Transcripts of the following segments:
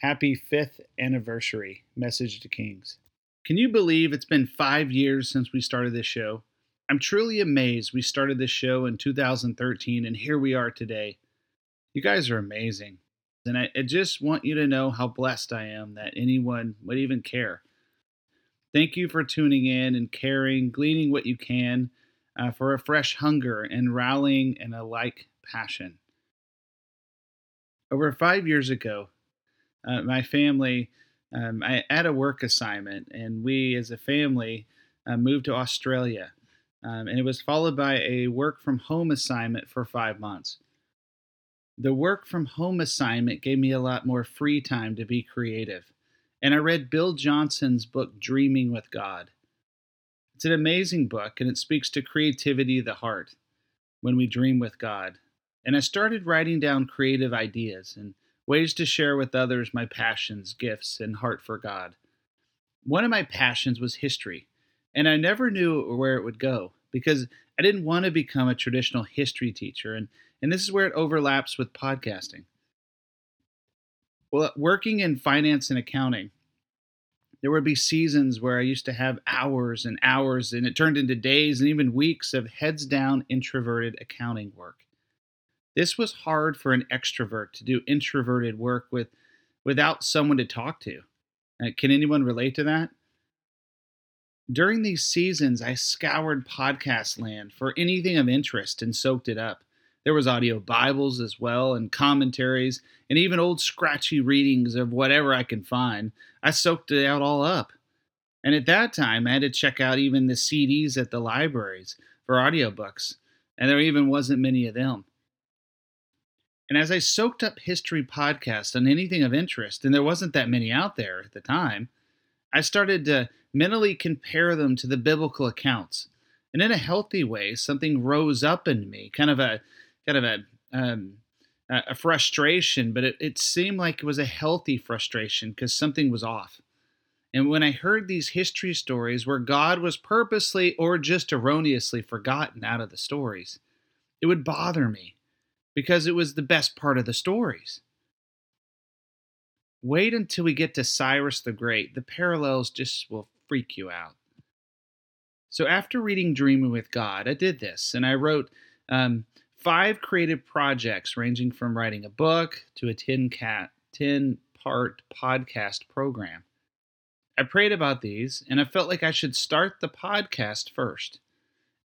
Happy fifth anniversary. Message to Kings. Can you believe it's been five years since we started this show? I'm truly amazed we started this show in 2013 and here we are today. You guys are amazing. And I, I just want you to know how blessed I am that anyone would even care. Thank you for tuning in and caring, gleaning what you can uh, for a fresh hunger and rallying and a like passion over five years ago, uh, my family, um, I had a work assignment, and we as a family uh, moved to Australia. Um, and it was followed by a work from home assignment for five months. The work from home assignment gave me a lot more free time to be creative. And I read Bill Johnson's book, Dreaming with God. It's an amazing book, and it speaks to creativity of the heart when we dream with God and I started writing down creative ideas and ways to share with others my passions, gifts, and heart for God. One of my passions was history, and I never knew where it would go because I didn't want to become a traditional history teacher, and, and this is where it overlaps with podcasting. Well, working in finance and accounting, there would be seasons where I used to have hours and hours, and it turned into days and even weeks of heads down introverted accounting work. This was hard for an extrovert to do introverted work with without someone to talk to. Uh, can anyone relate to that? During these seasons, I scoured podcast land for anything of interest and soaked it up. There was audio Bibles as well, and commentaries, and even old scratchy readings of whatever I can find. I soaked it out all up. And at that time, I had to check out even the CDs at the libraries for audiobooks, and there even wasn't many of them. And as I soaked up history podcasts on anything of interest, and there wasn't that many out there at the time, I started to mentally compare them to the biblical accounts. And in a healthy way, something rose up in me, kind of a kind of a um, a frustration, but it, it seemed like it was a healthy frustration because something was off. And when I heard these history stories where God was purposely or just erroneously forgotten out of the stories, it would bother me because it was the best part of the stories. Wait until we get to Cyrus the Great. The parallels just will freak you out. So, after reading Dreaming with God, I did this and I wrote um, five creative projects ranging from writing a book to a 10, cat, 10 part podcast program. I prayed about these and I felt like I should start the podcast first.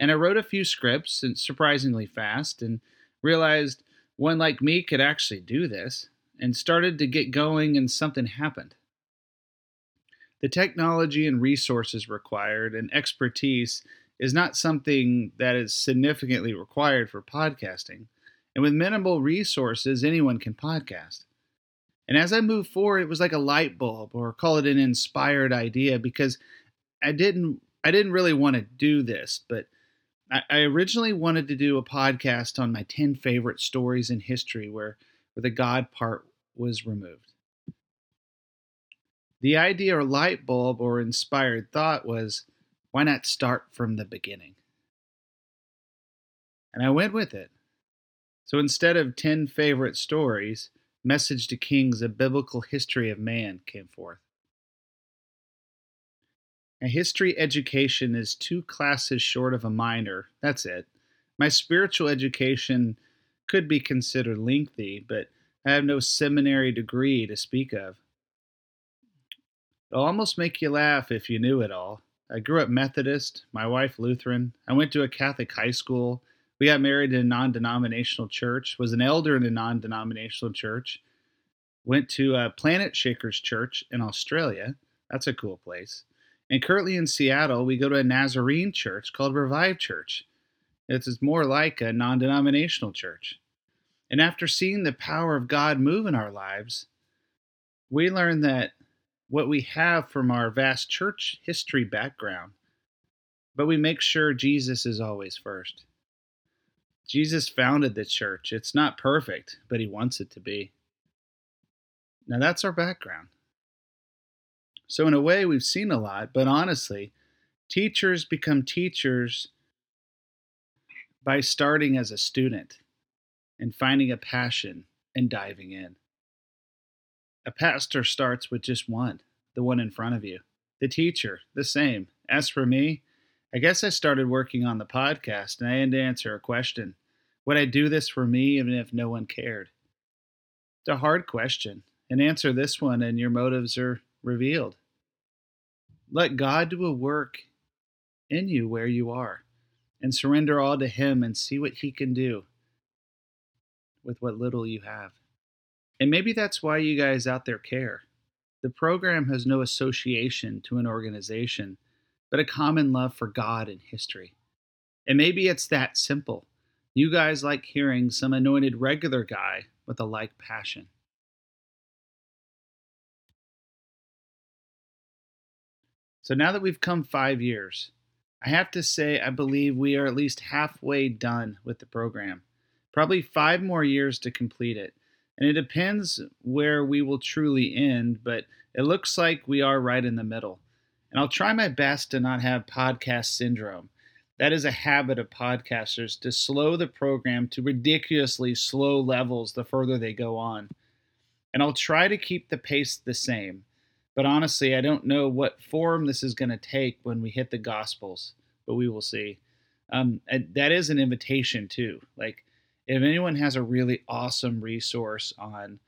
And I wrote a few scripts and surprisingly fast and realized one like me could actually do this and started to get going, and something happened. The technology and resources required and expertise is not something that is significantly required for podcasting. And with minimal resources, anyone can podcast. And as I moved forward, it was like a light bulb, or call it an inspired idea, because I didn't I didn't really want to do this, but I, originally wanted to do a podcast on my 10 favorite stories in history where, where the God part was removed. The idea or light bulb or inspired thought was why not start from the beginning? And I went with it. So instead of 10 favorite stories, Message to Kings, a biblical history of man came forth. A history education is two classes short of a minor. That's it. My spiritual education could be considered lengthy, but I have no seminary degree to speak of. It'll almost make you laugh if you knew it all. I grew up Methodist, my wife Lutheran. I went to a Catholic high school. We got married in a non denominational church, was an elder in a non denominational church. Went to a Planet Shakers Church in Australia. That's a cool place. And currently in Seattle, we go to a Nazarene church called Revive Church. It's more like a non denominational church. And after seeing the power of God move in our lives, we learn that what we have from our vast church history background, but we make sure Jesus is always first. Jesus founded the church. It's not perfect, but he wants it to be. Now, that's our background. So, in a way, we've seen a lot, but honestly, teachers become teachers by starting as a student and finding a passion and diving in. A pastor starts with just one, the one in front of you. The teacher, the same. As for me, I guess I started working on the podcast and I had to answer a question Would I do this for me even if no one cared? It's a hard question, and answer this one, and your motives are revealed. Let God do a work in you where you are, and surrender all to Him and see what He can do with what little you have. And maybe that's why you guys out there care. The program has no association to an organization, but a common love for God and history. And maybe it's that simple. You guys like hearing some anointed regular guy with a like passion. So now that we've come five years, I have to say I believe we are at least halfway done with the program. Probably five more years to complete it. And it depends where we will truly end, but it looks like we are right in the middle. And I'll try my best to not have podcast syndrome. That is a habit of podcasters to slow the program to ridiculously slow levels the further they go on. And I'll try to keep the pace the same. But honestly, I don't know what form this is going to take when we hit the Gospels, but we will see. Um, that is an invitation too. Like, if anyone has a really awesome resource on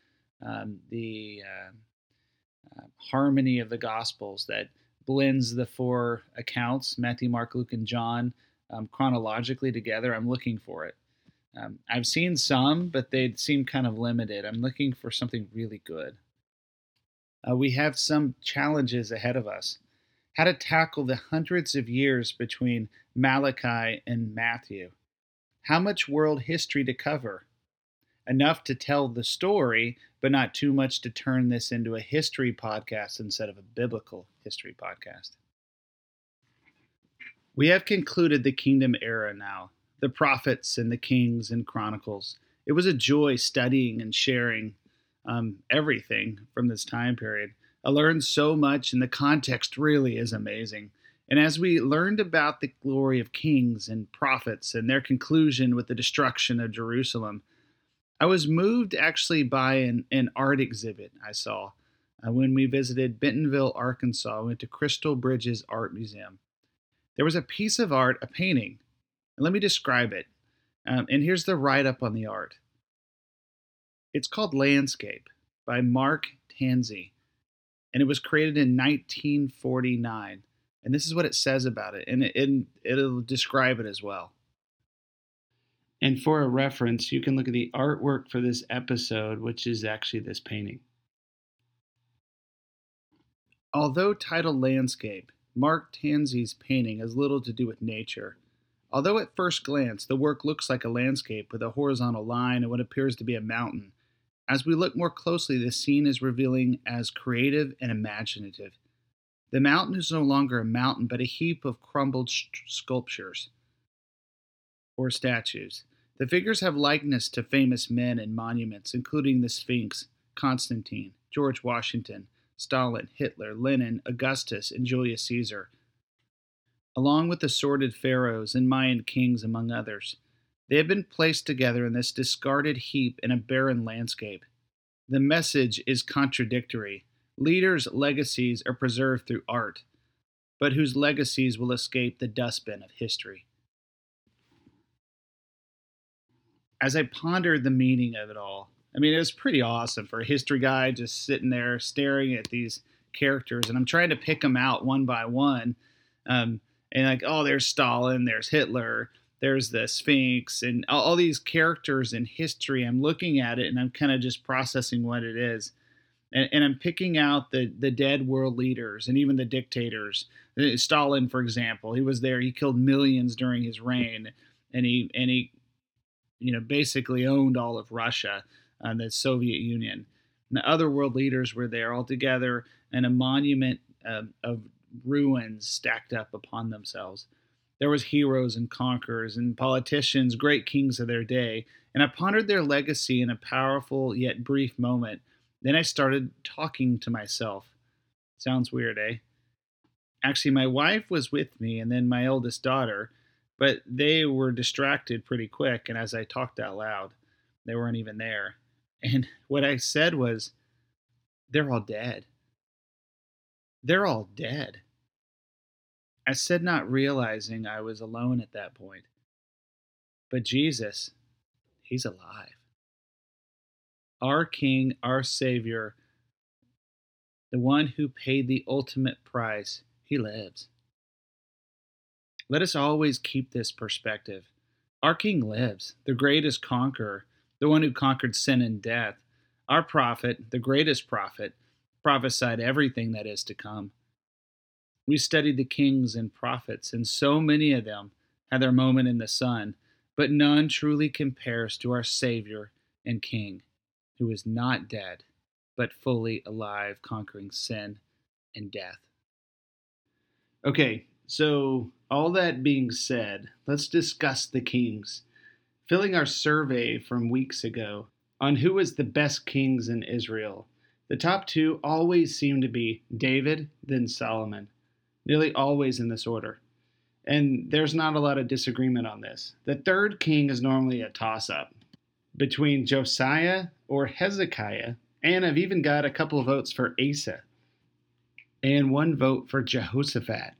um, the uh, uh, harmony of the Gospels that blends the four accounts Matthew, Mark, Luke, and John um, chronologically together, I'm looking for it. Um, I've seen some, but they seem kind of limited. I'm looking for something really good uh, we have some challenges ahead of us. How to tackle the hundreds of years between Malachi and Matthew. How much world history to cover? Enough to tell the story, but not too much to turn this into a history podcast instead of a biblical history podcast. We have concluded the kingdom era now, the prophets and the kings and chronicles. It was a joy studying and sharing um, everything from this time period. I learned so much, and the context really is amazing. And as we learned about the glory of kings and prophets and their conclusion with the destruction of Jerusalem, I was moved actually by an, an art exhibit I saw uh, when we visited Bentonville, Arkansas. We went to Crystal Bridges Art Museum. There was a piece of art, a painting. And let me describe it. Um, and here's the write up on the art it's called Landscape by Mark Tansey, and it was created in 1949. And this is what it says about it, and, it, and it'll describe it as well. And for a reference, you can look at the artwork for this episode, which is actually this painting. Although titled Landscape, Mark Tansey's painting has little to do with nature. Although at first glance the work looks like a landscape with a horizontal line and what appears to be a mountain, as we look more closely, the scene is revealing as creative and imaginative. The mountain is no longer a mountain, but a heap of crumbled sculptures or statues. The figures have likeness to famous men and monuments, including the Sphinx, Constantine, George Washington, Stalin, Hitler, Lenin, Augustus, and Julius Caesar, along with the sordid pharaohs and Mayan kings, among others. They have been placed together in this discarded heap in a barren landscape. The message is contradictory. Leaders' legacies are preserved through art, but whose legacies will escape the dustbin of history. As I pondered the meaning of it all, I mean, it was pretty awesome for a history guy just sitting there staring at these characters, and I'm trying to pick them out one by one. Um, and like, oh, there's Stalin, there's Hitler, there's the Sphinx and all, all these characters in history. I'm looking at it and I'm kind of just processing what it is. And, and, I'm picking out the, the dead world leaders and even the dictators. Uh, Stalin, for example, he was there. He killed millions during his reign, and he and he, you know, basically owned all of Russia and the Soviet Union. And the other world leaders were there all together, and a monument uh, of ruins stacked up upon themselves. There was heroes and conquerors and politicians, great kings of their day, and I pondered their legacy in a powerful yet brief moment. Then I started talking to myself. Sounds weird, eh? Actually, my wife was with me, and then my eldest daughter, but they were distracted pretty quick, and as I talked out loud, they weren't even there. And what I said was, They're all dead. They're all dead. I said, not realizing I was alone at that point. But Jesus, He's alive. Our King, our Savior, the one who paid the ultimate price, He lives. Let us always keep this perspective. Our King lives, the greatest conqueror, the one who conquered sin and death. Our prophet, the greatest prophet, prophesied everything that is to come. We studied the kings and prophets, and so many of them had their moment in the sun, but none truly compares to our Savior and King, who is not dead, but fully alive, conquering sin and death. Okay, so all that being said, let's discuss the kings. Filling our survey from weeks ago on who was the best kings in Israel, the top two always seem to be David, then Solomon nearly always in this order. And there's not a lot of disagreement on this. The third king is normally a toss up between Josiah or Hezekiah, and I've even got a couple of votes for Asa and one vote for Jehoshaphat.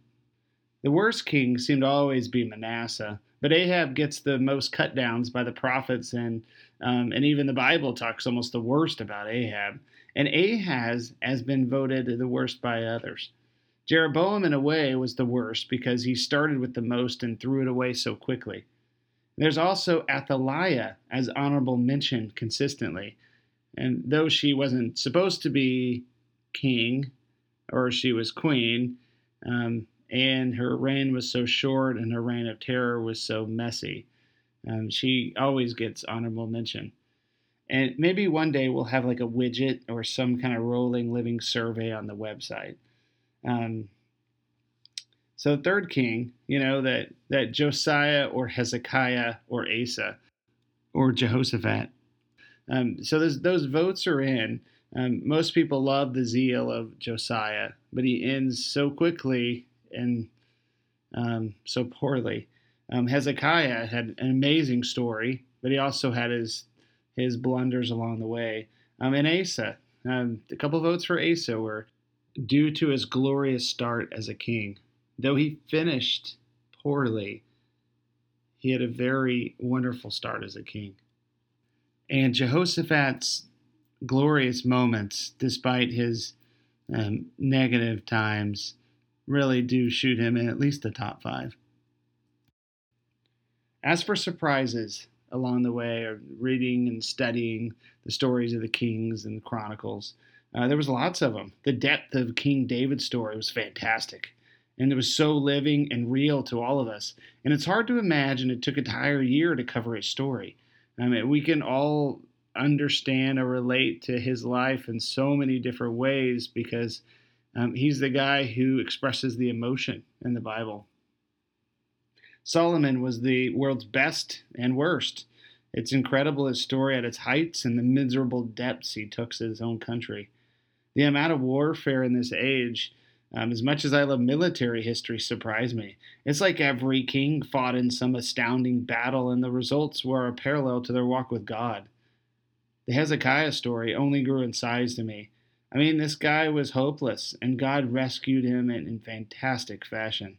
The worst king seemed to always be Manasseh, but Ahab gets the most cut downs by the prophets, and um, and even the Bible talks almost the worst about Ahab. And Ahaz has been voted the worst by others. Jeroboam, in a way, was the worst because he started with the most and threw it away so quickly. There's also Athaliah as honorable mention consistently. And though she wasn't supposed to be king, or she was queen, um, and her reign was so short and her reign of terror was so messy, um, she always gets honorable mention. And maybe one day we'll have like a widget or some kind of rolling living survey on the website. Um, so third king, you know that that Josiah or Hezekiah or Asa or Jehoshaphat. Um, so those those votes are in. Um, most people love the zeal of Josiah, but he ends so quickly and um, so poorly. Um, Hezekiah had an amazing story, but he also had his his blunders along the way. Um, and Asa, um, a couple votes for Asa were due to his glorious start as a king. Though he finished poorly, he had a very wonderful start as a king. And Jehoshaphat's glorious moments, despite his um, negative times, really do shoot him in at least the top five. As for surprises along the way of reading and studying the stories of the kings and the chronicles, uh, there was lots of them. The depth of King David's story was fantastic, and it was so living and real to all of us. And it's hard to imagine it took an entire year to cover his story. I mean, we can all understand or relate to his life in so many different ways because um, he's the guy who expresses the emotion in the Bible. Solomon was the world's best and worst. It's incredible his story at its heights and the miserable depths he took to his own country the amount of warfare in this age, um, as much as I love military history, surprised me. It's like every king fought in some astounding battle, and the results were a parallel to their walk with God. The Hezekiah story only grew in size to me. I mean, this guy was hopeless, and God rescued him in, in fantastic fashion.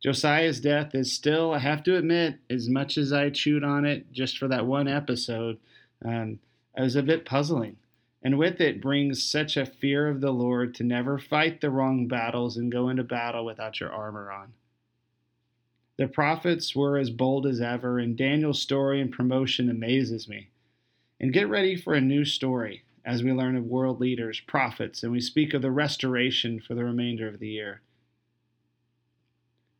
Josiah's death is still, I have to admit, as much as I chewed on it just for that one episode, um, it was a bit puzzling and with it brings such a fear of the Lord to never fight the wrong battles and go into battle without your armor on. The prophets were as bold as ever, and Daniel's story and promotion amazes me. And get ready for a new story as we learn of world leaders, prophets, and we speak of the restoration for the remainder of the year.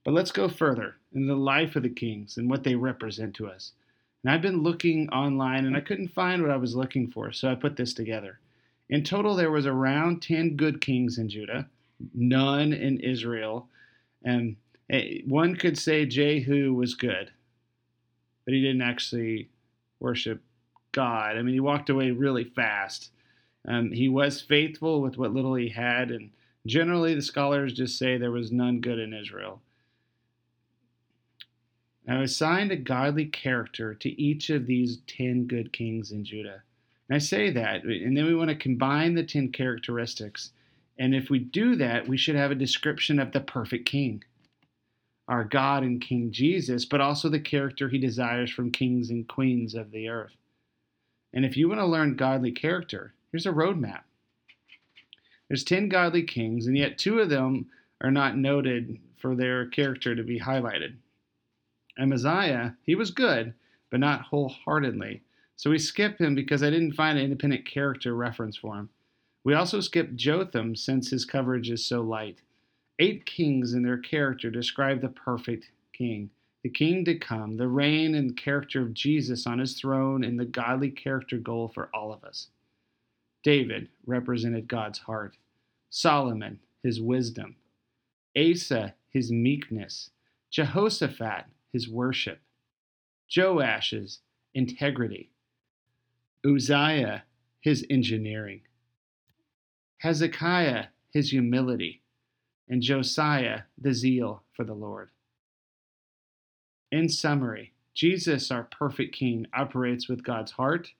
But let's go further in the life of the kings and what they represent to us. And I've been looking online and I couldn't find what I was looking for, so I put this together. In total, there was around 10 good kings in Judah, none in Israel. And one could say Jehu was good, but he didn't actually worship God. I mean, he walked away really fast. Um, he was faithful with what little he had, and generally the scholars just say there was none good in Israel. Now, assigned a godly character to each of these 10 good kings in Judah. And I say that, and then we want to combine the 10 characteristics. And if we do that, we should have a description of the perfect king, our God and King Jesus, but also the character he desires from kings and queens of the earth. And if you want to learn godly character, here's a roadmap. There's 10 godly kings, and yet two of them are not noted for their character to be highlighted. Amaziah, he was good, but not wholeheartedly. So we skip him because I didn't find an independent character reference for him. We also skip Jotham since his coverage is so light. Eight kings and their character describe the perfect king the king to come, the reign and character of Jesus on his throne, and the godly character goal for all of us. David represented God's heart, Solomon, his wisdom, Asa, his meekness, Jehoshaphat, his worship, Joash's integrity, Uzziah, his engineering, Hezekiah, his humility, and Josiah, the zeal for the Lord. In summary, Jesus, our perfect King, operates with God's heart,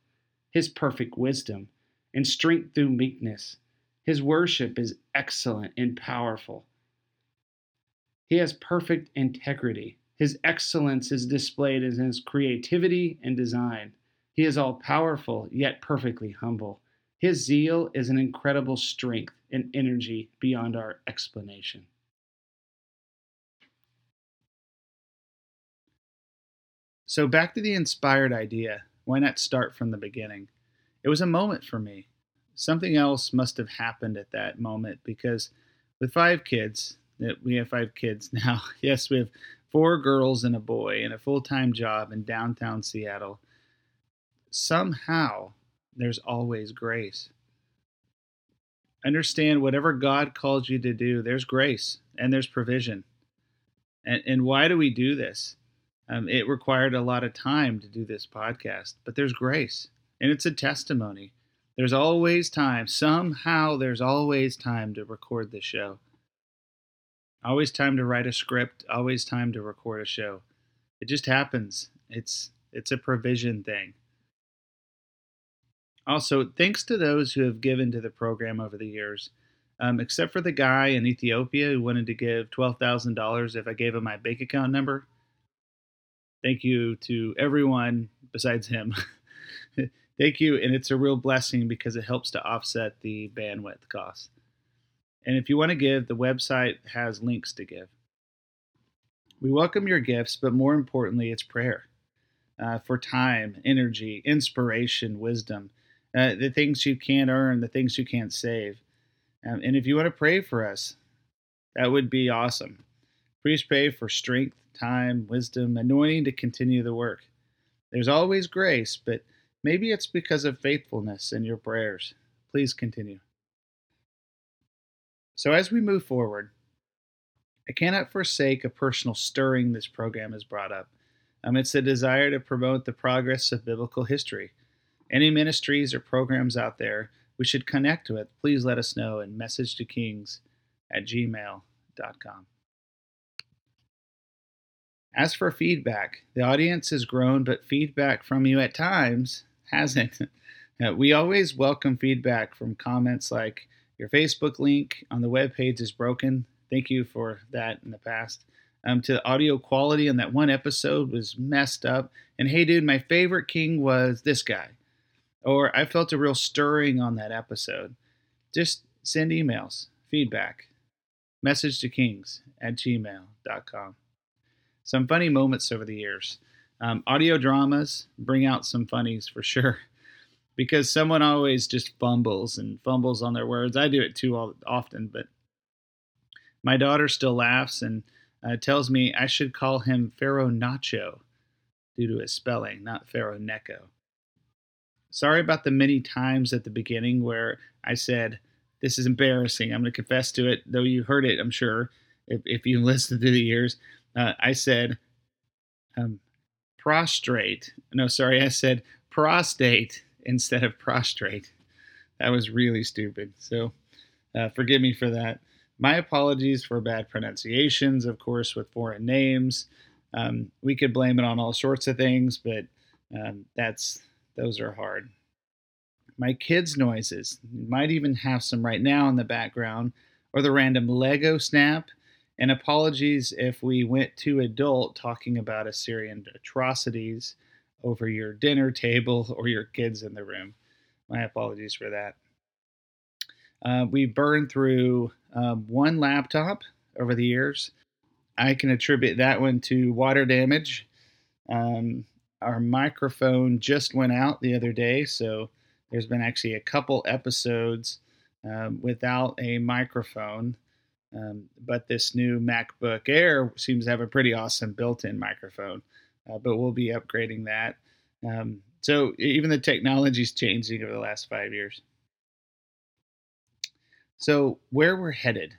his perfect wisdom, and strength through meekness. His worship is excellent and powerful. He has perfect integrity. His excellence is displayed in his creativity and design. He is all powerful, yet perfectly humble. His zeal is an incredible strength and energy beyond our explanation. So, back to the inspired idea. Why not start from the beginning? It was a moment for me. Something else must have happened at that moment because with five kids, we have five kids now. Yes, we have four girls and a boy and a full time job in downtown Seattle. Somehow, there's always grace. Understand whatever God calls you to do, there's grace and there's provision. And, and why do we do this? Um, it required a lot of time to do this podcast, but there's grace and it's a testimony. There's always time. Somehow, there's always time to record the show. Always time to write a script. Always time to record a show. It just happens. It's it's a provision thing. Also, thanks to those who have given to the program over the years. Um, except for the guy in Ethiopia who wanted to give $12,000 if I gave him my bank account number thank you to everyone besides him. thank you, and it's a real blessing because it helps to offset the bandwidth costs. And if you want to give, the website has links to give. We welcome your gifts, but more importantly, it's prayer uh, for time, energy, inspiration, wisdom, uh, the things you can't earn, the things you can't save. Um, and if you want to pray for us, that would be awesome. Please pray for strength, time, wisdom, anointing to continue the work. There's always grace, but maybe it's because of faithfulness in your prayers. Please continue. So, as we move forward, I cannot forsake a personal stirring this program has brought up. Um, it's a desire to promote the progress of biblical history. Any ministries or programs out there we should connect with, please let us know in message to kings at gmail.com. As for feedback, the audience has grown, but feedback from you at times hasn't. We always welcome feedback from comments like, Your Facebook link on the web page is broken. Thank you for that in the past. Um, to the audio quality on that one episode was messed up. And hey, dude, my favorite king was this guy. Or I felt a real stirring on that episode. Just send emails, feedback, message to kings at gmail.com some funny moments over the years. Um, audio dramas bring out some funnies for sure because someone always just fumbles and fumbles on their words. I do it too all, often, but my daughter still laughs and uh, tells me I should call him Pharaoh Nacho due to his spelling, not Pharaoh Neko. sorry about the many times at the beginning where I said, This is embarrassing. I'm going to confess to it, though you heard it, I'm sure, if, if you listened through the years. Uh, I said, um, prostrate. No, sorry, I said prostate instead of prostrate. That was really stupid. So uh, forgive me for that. My apologies for bad pronunciations, of course, with foreign names. Um, we could blame it on all sorts of things, but um, that's those are hard. My kids' noises might even have some right now in the background, or the random Lego snap. And apologies if we went too adult talking about Assyrian atrocities over your dinner table or your kids in the room. My apologies for that. Uh, we burned through um, one laptop over the years. I can attribute that one to water damage. Um, our microphone just went out the other day, so there's been actually a couple episodes um, without a microphone. Um, but this new MacBook Air seems to have a pretty awesome built in microphone. Uh, but we'll be upgrading that. Um, so even the technology is changing over the last five years. So, where we're headed,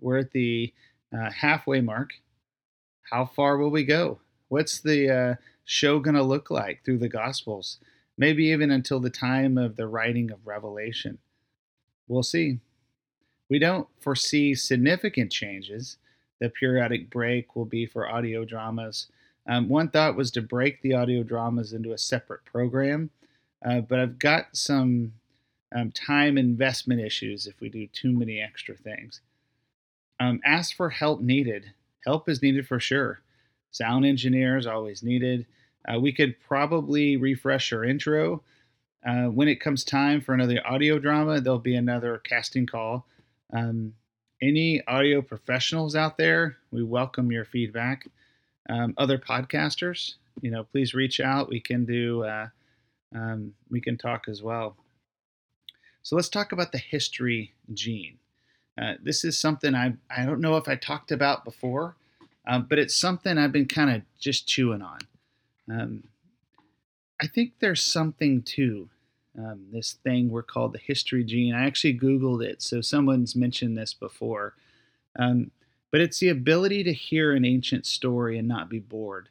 we're at the uh, halfway mark. How far will we go? What's the uh, show going to look like through the Gospels? Maybe even until the time of the writing of Revelation. We'll see. We don't foresee significant changes. The periodic break will be for audio dramas. Um, one thought was to break the audio dramas into a separate program, uh, but I've got some um, time investment issues if we do too many extra things. Um, ask for help needed. Help is needed for sure. Sound engineers always needed. Uh, we could probably refresh our intro. Uh, when it comes time for another audio drama, there'll be another casting call. Um, any audio professionals out there, we welcome your feedback. Um, other podcasters, you know, please reach out. We can do, uh, um, we can talk as well. So let's talk about the history gene. Uh, this is something I I don't know if I talked about before, um, but it's something I've been kind of just chewing on. Um, I think there's something to um, this thing we're called the history gene. I actually Googled it, so someone's mentioned this before. Um, but it's the ability to hear an ancient story and not be bored.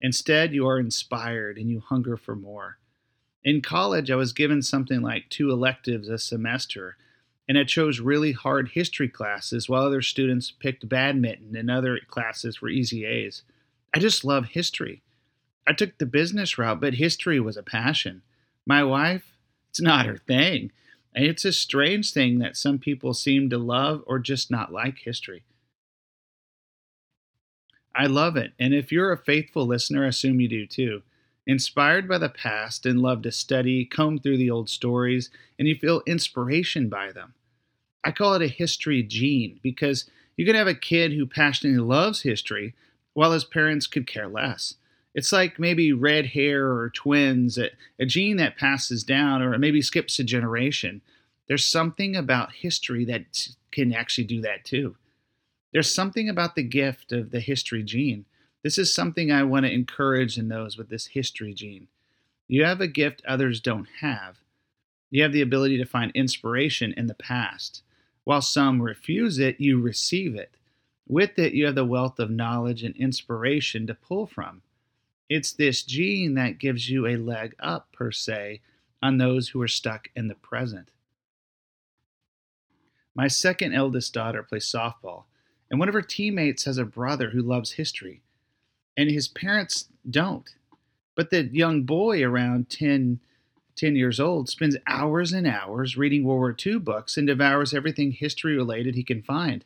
Instead, you are inspired and you hunger for more. In college, I was given something like two electives a semester, and I chose really hard history classes while other students picked badminton and other classes were easy A's. I just love history. I took the business route, but history was a passion. My wife, it's not her thing. And it's a strange thing that some people seem to love or just not like history. I love it. And if you're a faithful listener, I assume you do too inspired by the past and love to study, comb through the old stories, and you feel inspiration by them. I call it a history gene because you could have a kid who passionately loves history while his parents could care less. It's like maybe red hair or twins, a, a gene that passes down or maybe skips a generation. There's something about history that can actually do that too. There's something about the gift of the history gene this is something I want to encourage in those with this history gene. You have a gift others don't have. You have the ability to find inspiration in the past. While some refuse it, you receive it. With it, you have the wealth of knowledge and inspiration to pull from. It's this gene that gives you a leg up, per se, on those who are stuck in the present. My second eldest daughter plays softball, and one of her teammates has a brother who loves history and his parents don't. But the young boy around 10, 10 years old spends hours and hours reading World War II books and devours everything history related he can find.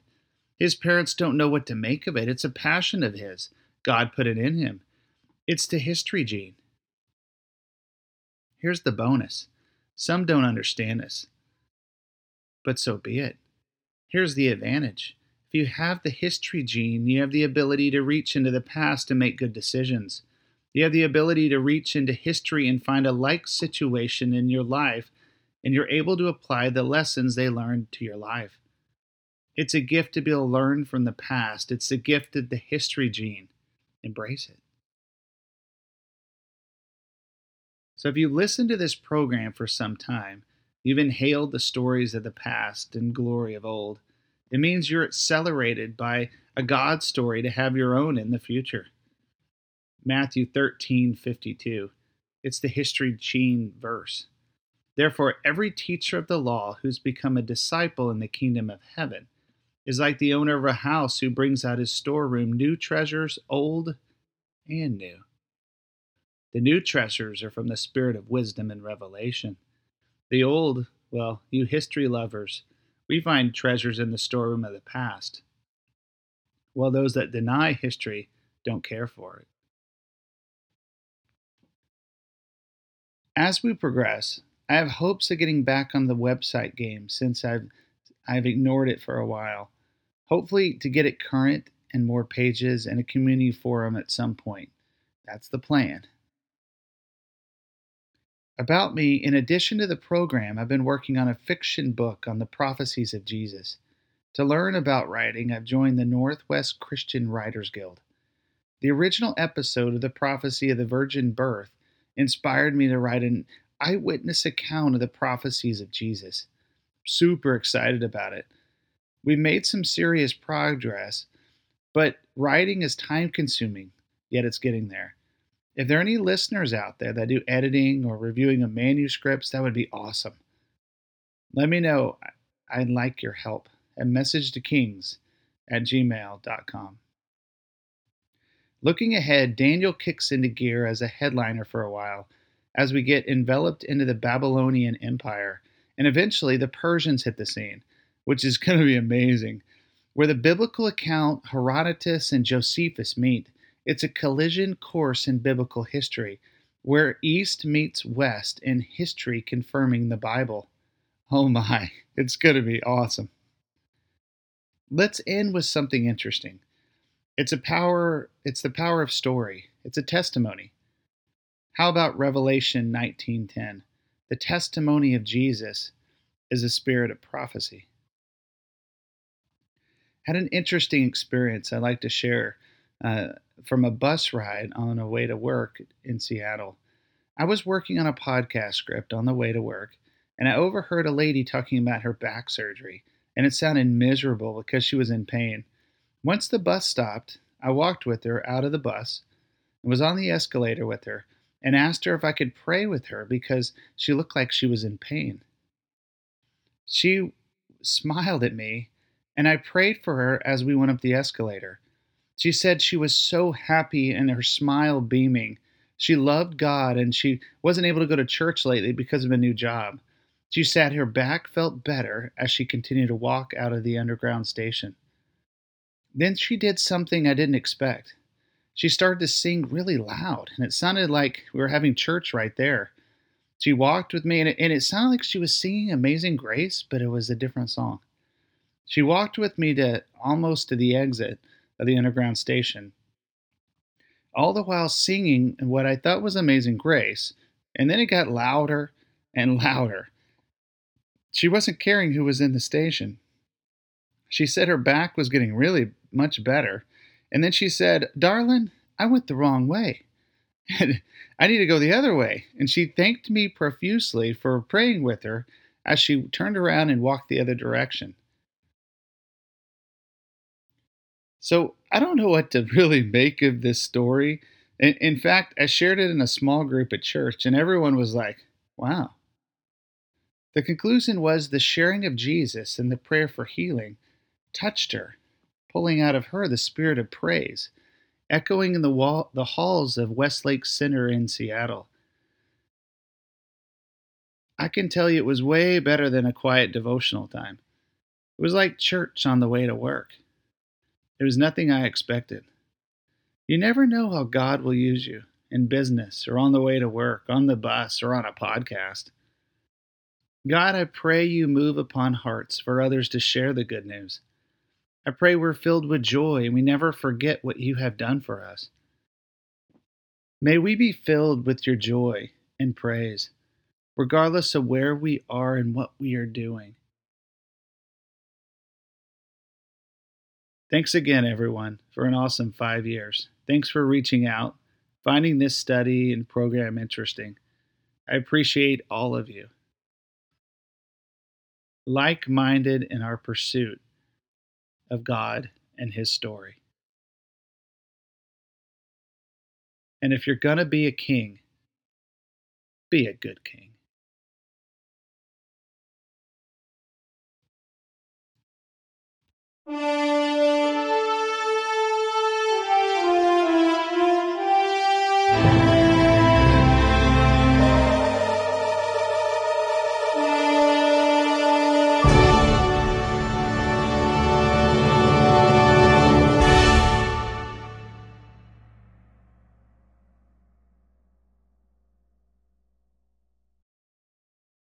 His parents don't know what to make of it. It's a passion of his. God put it in him. It's the history gene. Here's the bonus some don't understand this, but so be it. Here's the advantage if you have the history gene, you have the ability to reach into the past and make good decisions. You have the ability to reach into history and find a like situation in your life, and you're able to apply the lessons they learned to your life. It's a gift to be able to learn from the past. It's the gift of the history gene. Embrace it. So if you listen to this program for some time, you've inhaled the stories of the past and glory of old. It means you're accelerated by a God story to have your own in the future. Matthew 13 52. It's the history gene verse. Therefore, every teacher of the law who's become a disciple in the kingdom of heaven is like the owner of a house who brings out his storeroom new treasures, old and new. The new treasures are from the spirit of wisdom and revelation. The old, well, you history lovers, we find treasures in the storeroom of the past, while those that deny history don't care for it. As we progress, I have hopes of getting back on the website game since I've I've ignored it for a while. Hopefully to get it current and more pages and a community forum at some point. That's the plan. About me, in addition to the program, I've been working on a fiction book on the prophecies of Jesus. To learn about writing, I've joined the Northwest Christian Writers Guild. The original episode of the prophecy of the virgin birth inspired me to write an eyewitness account of the prophecies of Jesus. Super excited about it. We've made some serious progress, but writing is time consuming, yet it's getting there. If there are any listeners out there that do editing or reviewing of manuscripts, that would be awesome. Let me know. I'd like your help Message to Kings at at gmail.com. Looking ahead, Daniel kicks into gear as a headliner for a while as we get enveloped into the Babylonian Empire, and eventually the Persians hit the scene, which is going to be amazing. Where the biblical account Herodotus and Josephus meet, it's a collision course in biblical history, where East meets West in history confirming the Bible. Oh my, it's going to be awesome. Let's end with something interesting. It's a power, it's the power of story. It's a testimony. How about Revelation 19:10? The testimony of Jesus is a spirit of prophecy. Had an interesting experience I'd like to share uh, from a bus ride on a way to work in Seattle. I was working on a podcast script on the way to work, and I overheard a lady talking about her back surgery, and it sounded miserable because she was in pain. Once the bus stopped, I walked with her out of the bus and was on the escalator with her and asked her if I could pray with her because she looked like she was in pain. She smiled at me, and I prayed for her as we went up the escalator. She said she was so happy and her smile beaming. She loved God and she wasn't able to go to church lately because of a new job. She said her back felt better as she continued to walk out of the underground station. Then she did something I didn't expect she started to sing really loud, and it sounded like we were having church right there. She walked with me, and it, and it sounded like she was singing Amazing Grace, but it was a different song. She walked with me to almost to the exit of the underground station, all the while singing what I thought was Amazing Grace, and then it got louder and louder. She wasn't caring who was in the station. She said her back was getting really much better and then she said, Darlin, I went the wrong way. And I need to go the other way. And she thanked me profusely for praying with her as she turned around and walked the other direction. So I don't know what to really make of this story. In, in fact, I shared it in a small group at church, and everyone was like, wow. The conclusion was the sharing of Jesus and the prayer for healing touched her pulling out of her the spirit of praise, echoing in the, wall, the halls of Westlake Center in Seattle. I can tell you it was way better than a quiet devotional time. It was like church on the way to work. It was nothing I expected. You never know how God will use you in business or on the way to work, on the bus, or on a podcast. God, I pray you move upon hearts for others to share the good news. I pray we're filled with joy and we never forget what you have done for us. May we be filled with your joy and praise, regardless of where we are and what we are doing. Thanks again, everyone, for an awesome five years. Thanks for reaching out, finding this study and program interesting. I appreciate all of you. Like minded in our pursuit of God and His story. And if you're going to be a king, be a good king. Música